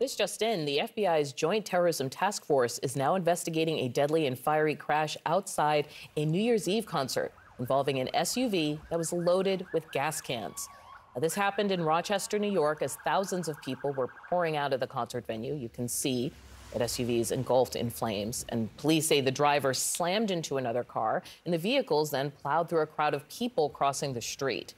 This just in, the FBI's Joint Terrorism Task Force is now investigating a deadly and fiery crash outside a New Year's Eve concert involving an SUV that was loaded with gas cans. Now, this happened in Rochester, New York, as thousands of people were pouring out of the concert venue. You can see that SUV is engulfed in flames, and police say the driver slammed into another car, and the vehicles then plowed through a crowd of people crossing the street.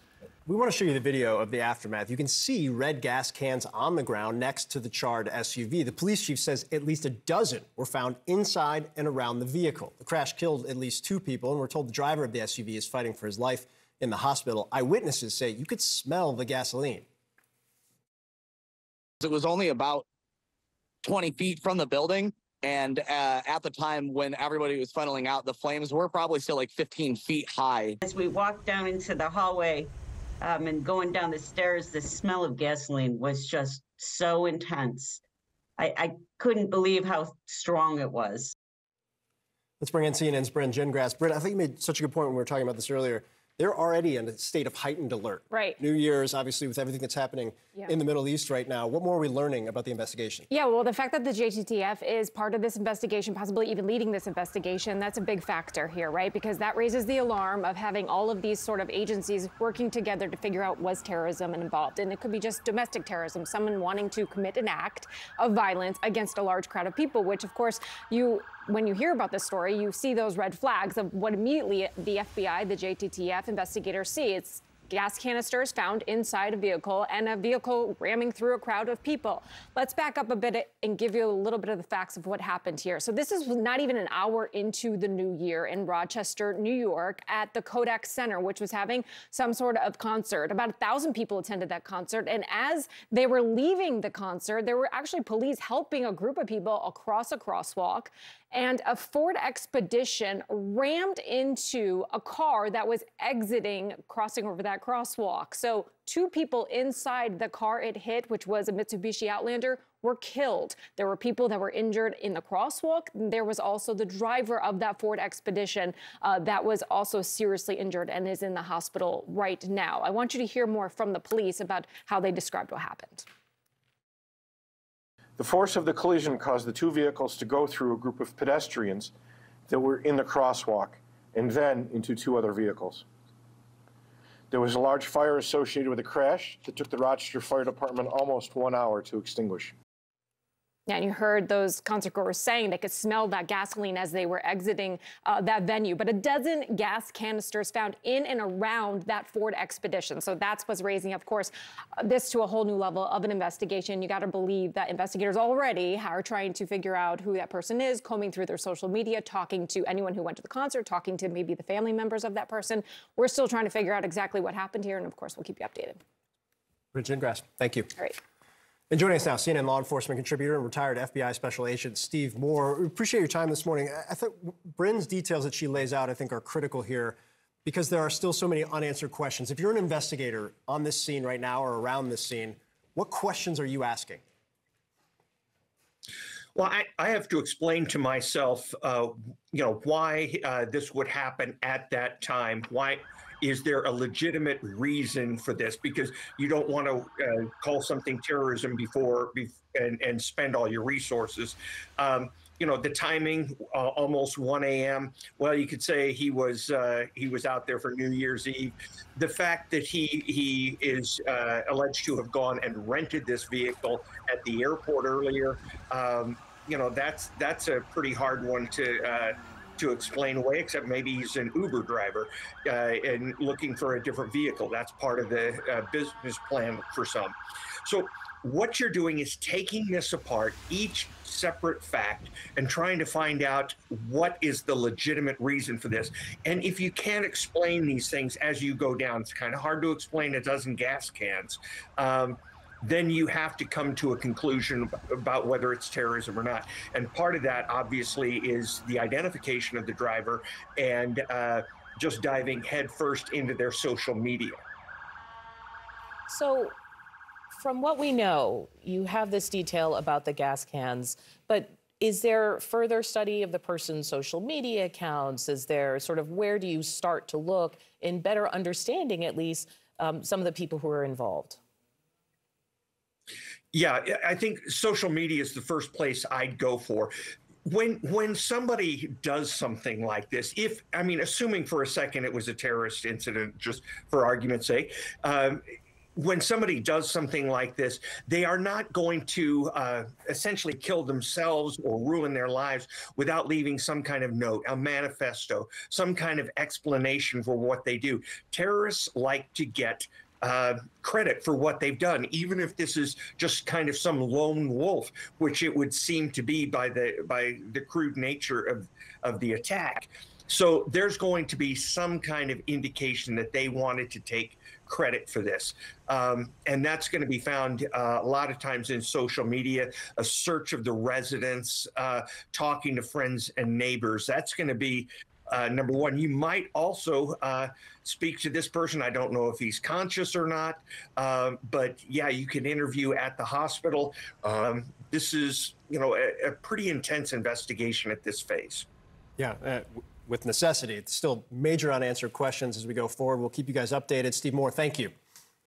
We want to show you the video of the aftermath. You can see red gas cans on the ground next to the charred SUV. The police chief says at least a dozen were found inside and around the vehicle. The crash killed at least two people, and we're told the driver of the SUV is fighting for his life in the hospital. Eyewitnesses say you could smell the gasoline. It was only about 20 feet from the building. And uh, at the time when everybody was funneling out, the flames were probably still like 15 feet high. As we walked down into the hallway, um, and going down the stairs, the smell of gasoline was just so intense. I, I couldn't believe how strong it was. Let's bring in CNN's Bryn Gingras. Bryn, I think you made such a good point when we were talking about this earlier they're already in a state of heightened alert. Right. New Year's, obviously, with everything that's happening yeah. in the Middle East right now. What more are we learning about the investigation? Yeah, well, the fact that the JTTF is part of this investigation, possibly even leading this investigation, that's a big factor here, right? Because that raises the alarm of having all of these sort of agencies working together to figure out was terrorism involved. And it could be just domestic terrorism, someone wanting to commit an act of violence against a large crowd of people, which, of course, you when you hear about this story, you see those red flags of what immediately the FBI, the JTTF investigators see. It's gas canisters found inside a vehicle and a vehicle ramming through a crowd of people. Let's back up a bit and give you a little bit of the facts of what happened here. So this is not even an hour into the new year in Rochester, New York at the Kodak Center, which was having some sort of concert. About a thousand people attended that concert. And as they were leaving the concert, there were actually police helping a group of people across a crosswalk and a Ford Expedition rammed into a car that was exiting, crossing over that crosswalk. So two people inside the car it hit, which was a Mitsubishi Outlander, were killed. There were people that were injured in the crosswalk. There was also the driver of that Ford Expedition uh, that was also seriously injured and is in the hospital right now. I want you to hear more from the police about how they described what happened. The force of the collision caused the two vehicles to go through a group of pedestrians that were in the crosswalk and then into two other vehicles. There was a large fire associated with the crash that took the Rochester Fire Department almost one hour to extinguish. Yeah, and you heard those concert goers saying they could smell that gasoline as they were exiting uh, that venue. But a dozen gas canisters found in and around that Ford Expedition. So that's what's raising, of course, uh, this to a whole new level of an investigation. You got to believe that investigators already are trying to figure out who that person is, combing through their social media, talking to anyone who went to the concert, talking to maybe the family members of that person. We're still trying to figure out exactly what happened here. And of course, we'll keep you updated. Bryn Gingras, thank you. All right. And joining us now, CNN law enforcement contributor and retired FBI special agent Steve Moore. We appreciate your time this morning. I think Bryn's details that she lays out, I think, are critical here because there are still so many unanswered questions. If you're an investigator on this scene right now or around this scene, what questions are you asking? Well, I, I have to explain to myself, uh, you know, why uh, this would happen at that time. Why is there a legitimate reason for this? Because you don't want to uh, call something terrorism before and, and spend all your resources. Um, you know the timing uh, almost 1 a.m well you could say he was uh, he was out there for new year's eve the fact that he he is uh, alleged to have gone and rented this vehicle at the airport earlier um, you know that's that's a pretty hard one to uh, to explain away, except maybe he's an Uber driver uh, and looking for a different vehicle. That's part of the uh, business plan for some. So what you're doing is taking this apart, each separate fact, and trying to find out what is the legitimate reason for this. And if you can't explain these things as you go down, it's kind of hard to explain a dozen gas cans. Um, then you have to come to a conclusion about whether it's terrorism or not. And part of that, obviously, is the identification of the driver and uh, just diving headfirst into their social media. So, from what we know, you have this detail about the gas cans, but is there further study of the person's social media accounts? Is there sort of where do you start to look in better understanding, at least, um, some of the people who are involved? Yeah, I think social media is the first place I'd go for. When when somebody does something like this, if I mean, assuming for a second it was a terrorist incident, just for argument's sake, um, when somebody does something like this, they are not going to uh, essentially kill themselves or ruin their lives without leaving some kind of note, a manifesto, some kind of explanation for what they do. Terrorists like to get uh, credit for what they've done, even if this is just kind of some lone wolf, which it would seem to be by the by the crude nature of of the attack. So there's going to be some kind of indication that they wanted to take credit for this. Um, and that's going to be found uh, a lot of times in social media, a search of the residence, uh, talking to friends and neighbors. That's going to be uh, number one. You might also uh, speak to this person. I don't know if he's conscious or not, um, but yeah, you can interview at the hospital. Um, this is, you know, a, a, pretty intense investigation at this phase. Yeah. Uh, with necessity. It's still major unanswered questions as we go forward. We'll keep you guys updated. Steve Moore, thank you.